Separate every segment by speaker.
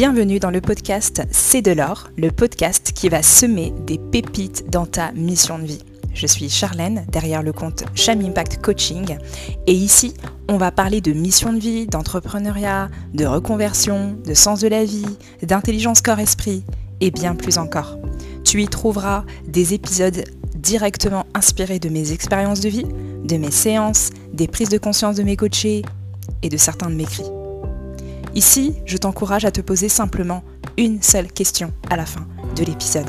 Speaker 1: Bienvenue dans le podcast C'est de l'or, le podcast qui va semer des pépites dans ta mission de vie. Je suis Charlène, derrière le compte Cham Impact Coaching, et ici, on va parler de mission de vie, d'entrepreneuriat, de reconversion, de sens de la vie, d'intelligence corps-esprit, et bien plus encore. Tu y trouveras des épisodes directement inspirés de mes expériences de vie, de mes séances, des prises de conscience de mes coachés et de certains de mes cris. Ici, je t'encourage à te poser simplement une seule question à la fin de l'épisode.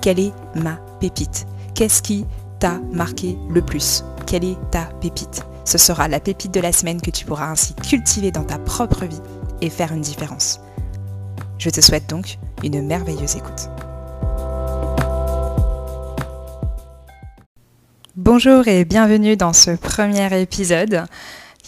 Speaker 1: Quelle est ma pépite? Qu'est-ce qui t'a marqué le plus? Quelle est ta pépite? Ce sera la pépite de la semaine que tu pourras ainsi cultiver dans ta propre vie et faire une différence. Je te souhaite donc une merveilleuse écoute. Bonjour et bienvenue dans ce premier épisode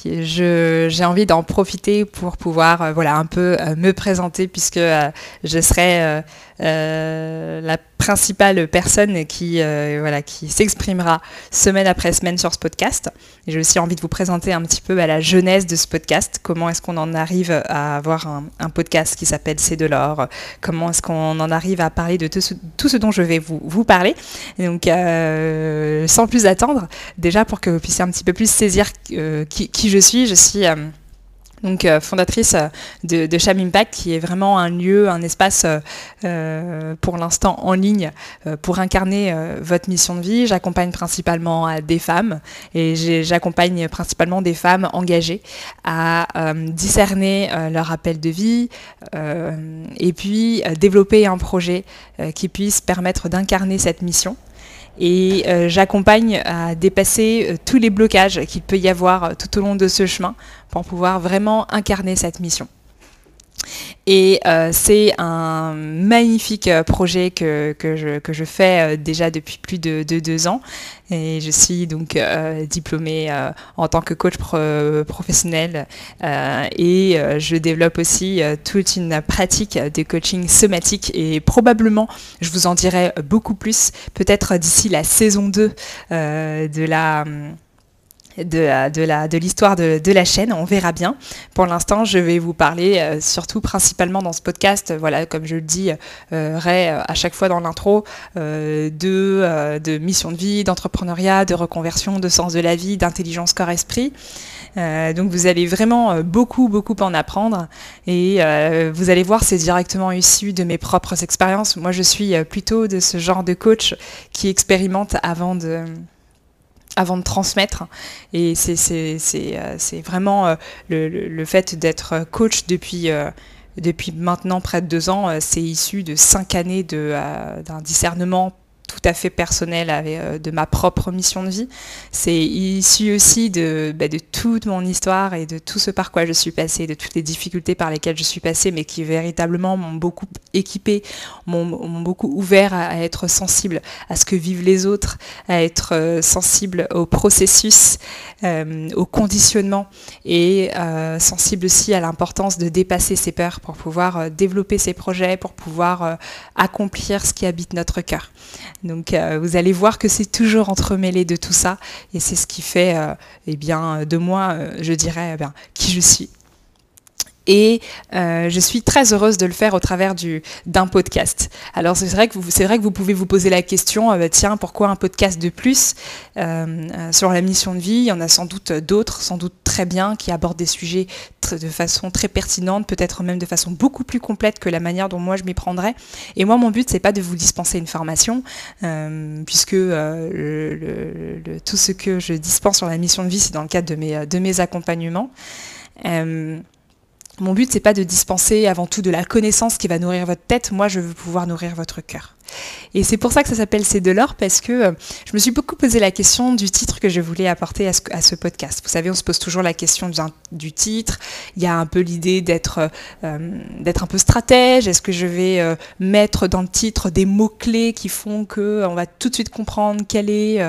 Speaker 1: j'ai envie d'en profiter pour pouvoir euh, voilà un peu euh, me présenter puisque euh, je serai la principale personne qui, euh, qui s'exprimera semaine après semaine sur ce podcast. J'ai aussi envie de vous présenter un petit peu bah, la genèse de ce podcast, comment est-ce qu'on en arrive à avoir un, podcast qui s'appelle C'est de l'or, comment est-ce qu'on en arrive à parler de tout ce, dont je vais vous, parler? donc, euh, sans plus attendre, déjà pour que vous puissiez un petit peu plus saisir euh, qui, je suis, je suis donc euh, fondatrice euh, de, Cham Impact, qui est vraiment un lieu, un espace euh, pour l'instant en ligne pour incarner votre mission de vie. J'accompagne principalement des femmes et j'accompagne principalement des femmes engagées à discerner leur appel de vie et puis développer un projet qui puisse permettre d'incarner cette mission et euh, j'accompagne à dépasser euh, tous les blocages qu'il peut y avoir euh, tout au long de ce chemin pour pouvoir vraiment incarner cette mission. Et euh, c'est un magnifique euh, projet que, que, je, que je, fais euh, déjà depuis plus de, deux ans. Et je suis donc diplômée en tant que coach professionnel et je développe aussi toute une pratique de coaching somatique et probablement je vous en dirai beaucoup plus peut-être d'ici la saison 2 de la de, de, la, de l'histoire de, de, la chaîne. On verra bien. Pour l'instant, je vais vous parler euh, surtout principalement dans ce podcast, voilà, comme je le dis euh, euh à chaque fois dans l'intro, euh, de, de mission de vie, d'entrepreneuriat, de reconversion, de sens de la vie, d'intelligence corps-esprit. donc vous allez vraiment beaucoup, beaucoup en apprendre et vous allez voir, c'est directement issu de mes propres expériences. Moi, je suis plutôt de ce genre de coach qui expérimente avant de avant de transmettre. Et c'est euh, vraiment euh, le, fait d'être coach depuis, euh, depuis maintenant près de deux ans. C'est issu de cinq années d'un discernement tout à fait personnel euh, de ma propre mission de vie. C'est issu aussi de, bah, de toute mon histoire et de tout ce par quoi je suis passée, de toutes les difficultés par lesquelles je suis passée, mais qui véritablement m'ont beaucoup équipé, m'ont beaucoup ouvert à, être sensible à ce que vivent les autres, à être euh, sensible au processus, euh, au conditionnement et sensible aussi à l'importance de dépasser ses peurs pour pouvoir développer ses projets, pour pouvoir accomplir ce qui habite notre cœur. Donc euh, vous allez voir que c'est toujours entremêlé de tout ça et c'est ce qui fait euh, eh bien, de moi, euh, je dirais, eh bien, qui je suis. Et euh, je suis très heureuse de le faire au travers d'un podcast. Alors c'est vrai, que vous, vrai que vous pouvez vous poser la question, euh, bah, tiens, pourquoi un podcast de plus euh, sur la mission de vie? Il y en a sans doute d'autres, sans doute très bien, qui abordent des sujets de façon très pertinente, peut-être même de façon beaucoup plus complète que la manière dont moi je m'y prendrais. Et moi, mon but, c'est pas de vous dispenser une formation, puisque le, tout ce que je dispense sur la mission de vie, c'est dans le cadre de mes, de mes accompagnements. Mon but, c'est pas de dispenser avant tout de la connaissance qui va nourrir votre tête. Moi, je veux pouvoir nourrir votre cœur. Et c'est pour ça que ça s'appelle C'est de l'or, parce que euh, je me suis beaucoup posé la question du titre que je voulais apporter à ce, podcast. Vous savez, on se pose toujours la question du, titre. Il y a un peu l'idée d'être euh, d'être un peu stratège. Est-ce que je vais euh, mettre dans le titre des mots-clés qui font que on va tout de suite comprendre quelle est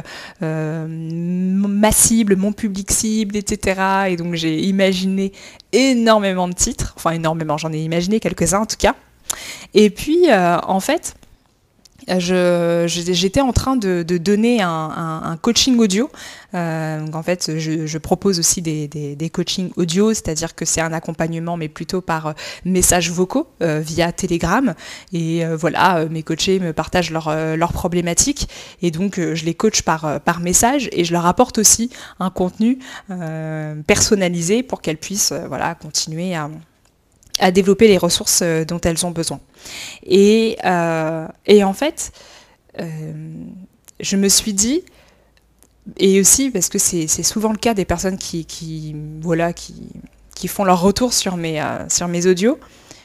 Speaker 1: ma cible, mon public cible, etc. Et donc j'ai imaginé énormément de titres. Enfin, énormément, j'en ai imaginé quelques-uns en tout cas. Et puis, en fait, j'étais en train de, donner un, coaching audio. Euh, en fait, je, propose aussi des, coachings audio, c'est-à-dire que c'est un accompagnement, mais plutôt par euh, messages vocaux euh, via Telegram. Et voilà, mes coachés me partagent leurs problématiques. Et donc, je les coach par, par message et je leur apporte aussi un contenu personnalisé pour qu'elles puissent voilà, continuer à à développer les ressources euh, dont elles ont besoin. Et, euh, et en fait, euh, je me suis dit, et aussi parce que c'est souvent le cas des personnes qui, qui voilà, qui, qui, font leur retour sur mes, sur mes audios,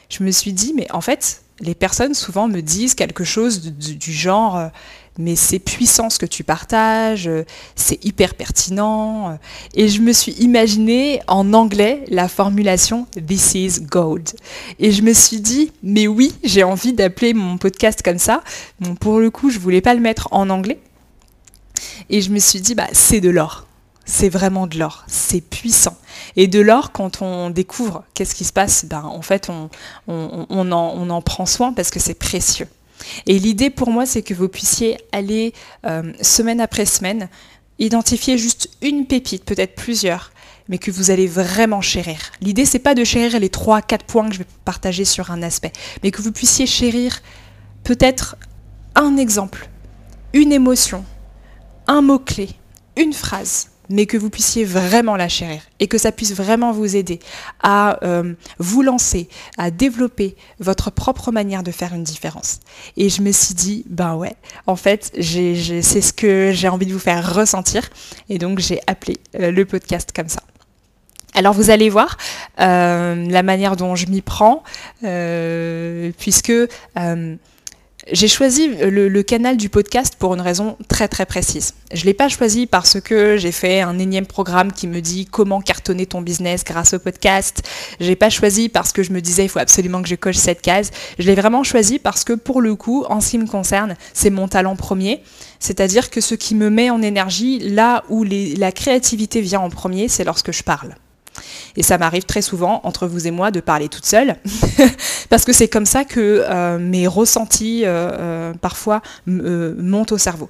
Speaker 1: je me suis dit, mais en fait, les personnes souvent me disent quelque chose du genre mais c'est puissant ce que tu partages, c'est hyper pertinent. Et je me suis imaginé en anglais la formulation This is gold. Et je me suis dit, mais oui, j'ai envie d'appeler mon podcast comme ça. Bon, pour le coup, je voulais pas le mettre en anglais. Et je me suis dit, bah, c'est de l'or. C'est vraiment de l'or, c'est puissant. Et de l'or, quand on découvre qu'est-ce qui se passe, ben, en fait, on, on en prend soin parce que c'est précieux. Et l'idée pour moi, c'est que vous puissiez aller euh, semaine après semaine, identifier juste une pépite, peut-être plusieurs, mais que vous allez vraiment chérir. L'idée, c'est pas de chérir les 3-4 points que je vais partager sur un aspect, mais que vous puissiez chérir peut-être un exemple, une émotion, un mot-clé, une phrase, mais que vous puissiez vraiment la chérir et que ça puisse vraiment vous aider à euh, vous lancer, à développer votre propre manière de faire une différence. Et je me suis dit, ben ouais, en fait, c'est ce que j'ai envie de vous faire ressentir. Et donc j'ai appelé euh, le podcast comme ça. Alors vous allez voir euh, la manière dont je m'y prends, puisque j'ai choisi le, canal du podcast pour une raison très très précise. Je ne l'ai pas choisi parce que j'ai fait un énième programme qui me dit comment cartonner ton business grâce au podcast. Je l'ai pas choisi parce que je me disais il faut absolument que je coche cette case. Je l'ai vraiment choisi parce que pour le coup, en ce qui me concerne, c'est mon talent premier. C'est-à-dire que ce qui me met en énergie, là où la créativité vient en premier, c'est lorsque je parle. Et ça m'arrive très souvent, entre vous et moi, de parler toute seule, parce que c'est comme ça que euh, mes ressentis, euh, euh, parfois, montent au cerveau.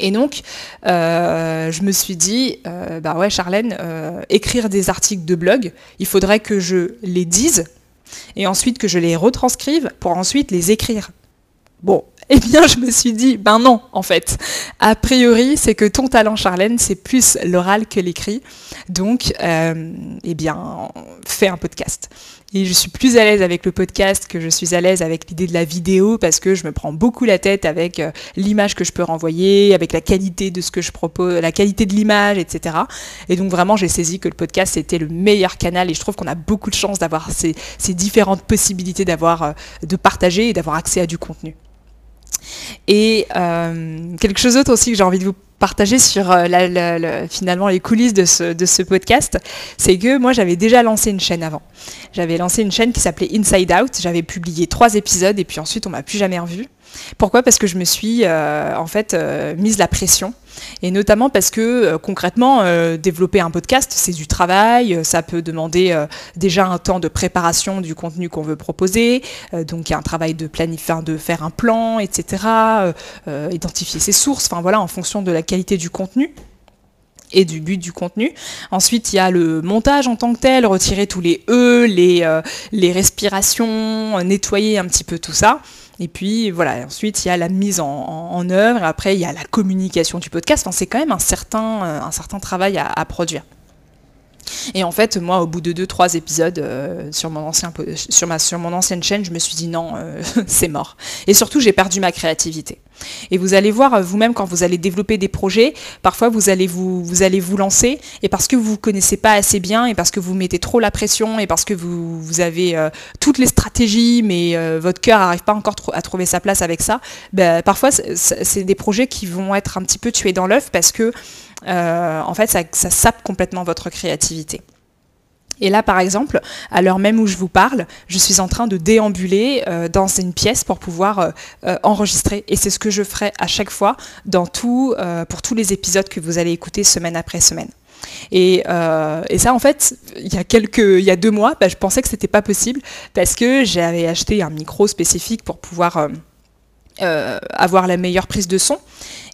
Speaker 1: Et donc, je me suis dit, bah ouais, Charlène, écrire des articles de blog, il faudrait que je les dise, et ensuite que je les retranscrive pour ensuite les écrire. Bon, eh bien, je me suis dit, ben non, en fait. A priori, c'est que ton talent, Charlène, c'est plus l'oral que l'écrit. Donc, euh, eh bien, fais un podcast. Et je suis plus à l'aise avec le podcast que je suis à l'aise avec l'idée de la vidéo parce que je me prends beaucoup la tête avec euh, l'image que je peux renvoyer, avec la qualité de ce que je propose, la qualité de l'image, etc. Et donc vraiment, j'ai saisi que le podcast c'était le meilleur canal et je trouve qu'on a beaucoup de chance d'avoir ces, différentes possibilités euh, de partager et d'avoir accès à du contenu. Et euh, quelque chose d'autre aussi que j'ai envie de vous partager sur euh, finalement les coulisses de ce, podcast, c'est que moi j'avais déjà lancé une chaîne avant. J'avais lancé une chaîne qui s'appelait Inside Out, j'avais publié trois épisodes et puis ensuite on m'a plus jamais revu. Pourquoi? Parce que je me suis euh, en fait mise la pression et notamment parce que euh, concrètement, euh, développer un podcast, c'est du travail, euh, ça peut demander déjà un temps de préparation du contenu qu'on veut proposer, donc il y a un travail de planifier, de faire un plan, etc., identifier ses sources, enfin voilà, en fonction de la qualité du contenu et du but du contenu. Ensuite, il y a le montage en tant que tel, retirer tous les E, les respirations, nettoyer un petit peu tout ça. Et puis voilà, ensuite il y a la mise en, œuvre, après il y a la communication du podcast. C'est quand même un certain, euh, un certain travail à, produire. Et en fait, moi, au bout de deux, trois épisodes euh, sur, mon ancien, sur, ma, sur mon ancienne chaîne, je me suis dit non, euh, c'est mort. Et surtout, j'ai perdu ma créativité. Et vous allez voir vous-même quand vous allez développer des projets, parfois vous allez vous, vous allez vous lancer et parce que vous ne connaissez pas assez bien et parce que vous mettez trop la pression et parce que vous, vous avez euh, toutes les stratégies mais euh, votre cœur n'arrive pas encore à trouver sa place avec ça, ben, parfois c'est des projets qui vont être un petit peu tués dans l'œuf parce que euh, en fait ça, ça sape complètement votre créativité. Et là, par exemple, à l'heure même où je vous parle, je suis en train de déambuler euh, dans une pièce pour pouvoir euh, euh, enregistrer. Et c'est ce que je ferai à chaque fois dans tout, pour tous les épisodes que vous allez écouter semaine après semaine. Et, ça, en fait, il y a quelques, il y a deux mois, bah, je pensais que c'était pas possible parce que j'avais acheté un micro spécifique pour pouvoir avoir la meilleure prise de son.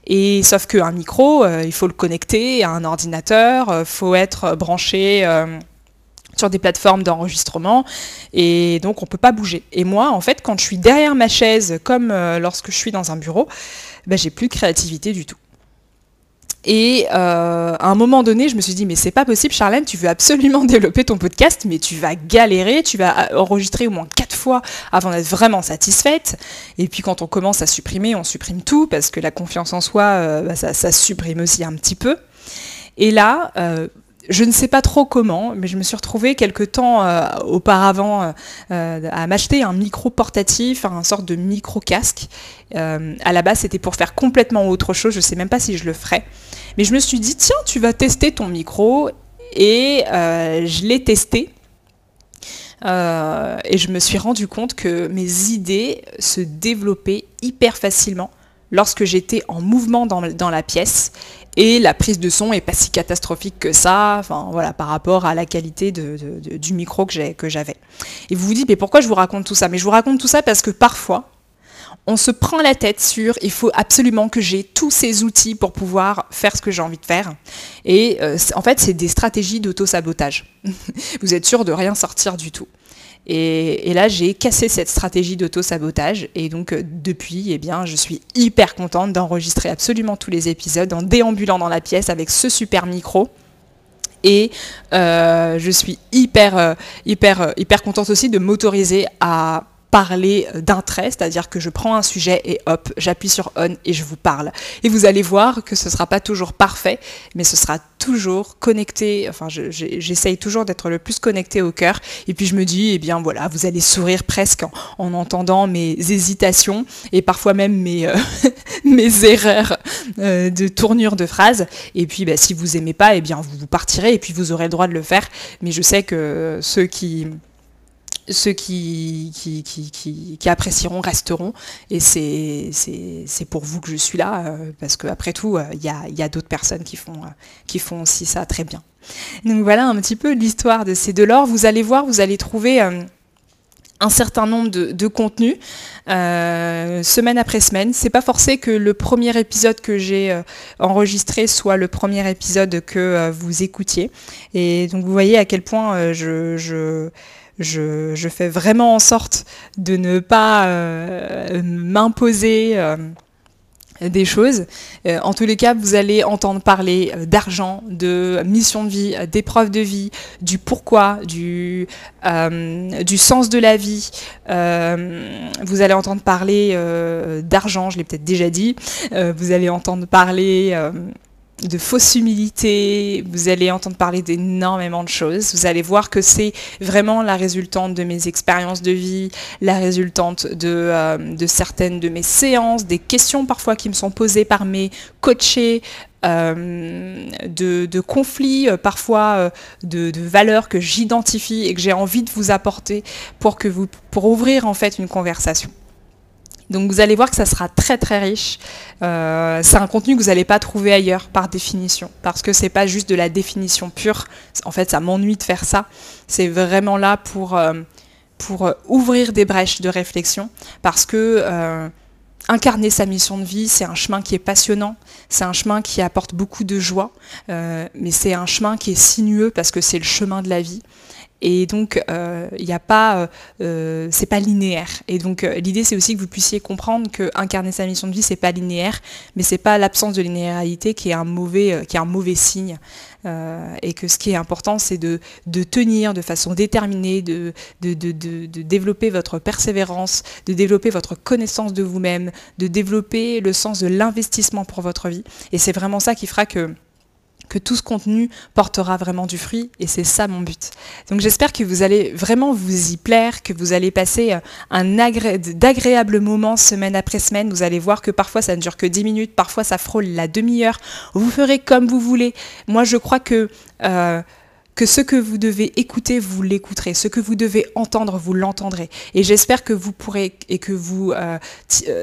Speaker 1: Et sauf qu'un micro, il faut le connecter à un ordinateur, il faut être branché sur des plateformes d'enregistrement et donc on peut pas bouger. Et moi, en fait, quand je suis derrière ma chaise, comme lorsque je suis dans un bureau, ben, j'ai plus de créativité du tout. Et euh, à un moment donné, je me suis dit, mais c'est pas possible, Charlène, tu veux absolument développer ton podcast, mais tu vas galérer, tu vas enregistrer au moins quatre fois avant d'être vraiment satisfaite. Et puis quand on commence à supprimer, on supprime tout, parce que la confiance en soi, euh, bah, ça, supprime aussi un petit peu. Et là, euh, je ne sais pas trop comment, mais je me suis retrouvée quelques temps euh, auparavant euh, à m'acheter un micro portatif, un sorte de micro casque. Euh, à la base, c'était pour faire complètement autre chose. Je ne sais même pas si je le ferais. Mais je me suis dit, tiens, tu vas tester ton micro. Et je l'ai testé. et je me suis rendu compte que mes idées se développaient hyper facilement lorsque j'étais en mouvement dans, la pièce et la prise de son est pas si catastrophique que ça, voilà, par rapport à la qualité du micro que j'avais. Et vous vous dites, mais pourquoi je vous raconte tout ça? Mais je vous raconte tout ça parce que parfois, on se prend la tête sur il faut absolument que j'ai tous ces outils pour pouvoir faire ce que j'ai envie de faire. Et euh, en fait, c'est des stratégies d'auto-sabotage. vous êtes sûr de rien sortir du tout. Et, là, j'ai cassé cette stratégie d'auto-sabotage. Et donc, euh, depuis, eh bien, je suis hyper contente d'enregistrer absolument tous les épisodes en déambulant dans la pièce avec ce super micro. Et euh, je suis hyper, euh, hyper, hyper contente aussi de m'autoriser à parler d'un trait, c'est-à-dire que je prends un sujet et hop, j'appuie sur on et je vous parle. Et vous allez voir que ce ne sera pas toujours parfait, mais ce sera toujours connecté, enfin j'essaye toujours d'être le plus connecté au cœur, et puis je me dis, eh bien voilà, vous allez sourire presque en, entendant mes hésitations, et parfois même mes, euh, mes erreurs euh, de tournure de phrases, et puis bah, si vous aimez pas, eh bien vous, vous partirez, et puis vous aurez le droit de le faire, mais je sais que ceux qui ceux qui, qui, apprécieront resteront. Et c'est pour vous que je suis là, euh, parce qu'après tout, euh, il y a, d'autres personnes qui font, euh, qui font aussi ça très bien. Donc voilà un petit peu l'histoire de ces deux lors. Vous allez voir, vous allez trouver un certain nombre de, contenus semaine après semaine. C'est pas forcé que le premier épisode que j'ai enregistré soit le premier épisode que vous écoutiez. Et donc vous voyez à quel point je, fais vraiment en sorte de ne pas euh, m'imposer euh, des choses. Euh, en tous les cas, vous allez entendre parler d'argent, de mission de vie, d'épreuve de vie, du pourquoi, du, du sens de la vie. vous allez entendre parler d'argent, je l'ai peut-être déjà dit. vous allez entendre parler de fausse humilité, vous allez entendre parler d'énormément de choses, vous allez voir que c'est vraiment la résultante de mes expériences de vie, la résultante de, euh, certaines de mes séances, des questions parfois qui me sont posées par mes coachés, euh, de, conflits, euh, parfois de, de, valeurs que j'identifie et que j'ai envie de vous apporter pour, que vous, pour ouvrir en fait une conversation. Donc vous allez voir que ça sera très très riche. Euh, c'est un contenu que vous n'allez pas trouver ailleurs par définition, parce que c'est pas juste de la définition pure. En fait, ça m'ennuie de faire ça. C'est vraiment là pour, euh, euh, ouvrir des brèches de réflexion, parce que incarner sa mission de vie, c'est un chemin qui est passionnant, c'est un chemin qui apporte beaucoup de joie, mais c'est un chemin qui est sinueux parce que c'est le chemin de la vie. Et donc, euh, il n'y a pas, euh, euh, c'est pas linéaire. Et donc, l'idée, c'est aussi que vous puissiez comprendre que incarner sa mission de vie, c'est pas linéaire, mais c'est pas l'absence de linéarité qui est un mauvais, signe. et que ce qui est important, c'est de, tenir de façon déterminée, de, de, développer votre persévérance, de développer votre connaissance de vous-même, de développer le sens de l'investissement pour votre vie. Et c'est vraiment ça qui fera que que tout ce contenu portera vraiment du fruit et c'est ça mon but. Donc j'espère que vous allez vraiment vous y plaire, que vous allez passer euh, un d'agréables moments semaine après semaine. Vous allez voir que parfois ça ne dure que 10 minutes, parfois ça frôle la demi-heure. Vous ferez comme vous voulez. Moi je crois que... Euh, que ce que vous devez écouter, vous l'écouterez. Ce que vous devez entendre, vous l'entendrez. Et j'espère que vous pourrez et que vous euh,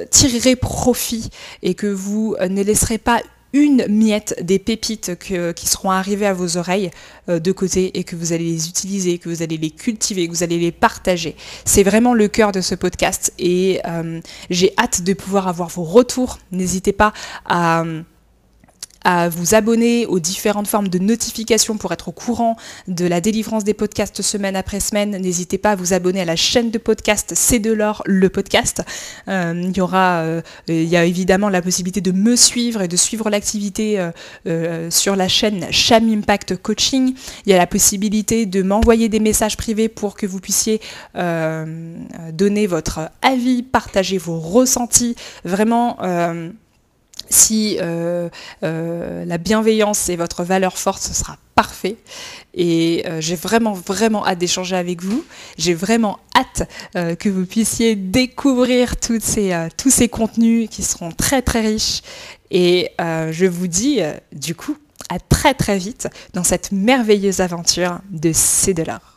Speaker 1: tirerez profit et que vous ne laisserez pas une miette des pépites qui seront arrivées à vos oreilles euh, de côté et que vous allez les utiliser, que vous allez les cultiver, que vous allez les partager. C'est vraiment le cœur de ce podcast et euh, j'ai hâte de pouvoir avoir vos retours. N'hésitez pas à à vous abonner aux différentes formes de notifications pour être au courant de la délivrance des podcasts semaine après semaine. N'hésitez pas à vous abonner à la chaîne de podcast C'est de l'or, le podcast. Euh, il y aura, euh, il y a évidemment la possibilité de me suivre et de suivre l'activité euh, sur la chaîne Cham Impact Coaching. Il y a la possibilité de m'envoyer des messages privés pour que vous puissiez donner votre avis, partager vos ressentis. Vraiment si euh, euh, la bienveillance est votre valeur forte, ce sera parfait. Et euh, j'ai vraiment, vraiment hâte d'échanger avec vous. J'ai vraiment hâte que vous puissiez découvrir tous ces contenus qui seront très, très riches. Et je vous dis, du coup, à très, très vite dans cette merveilleuse aventure de l'or.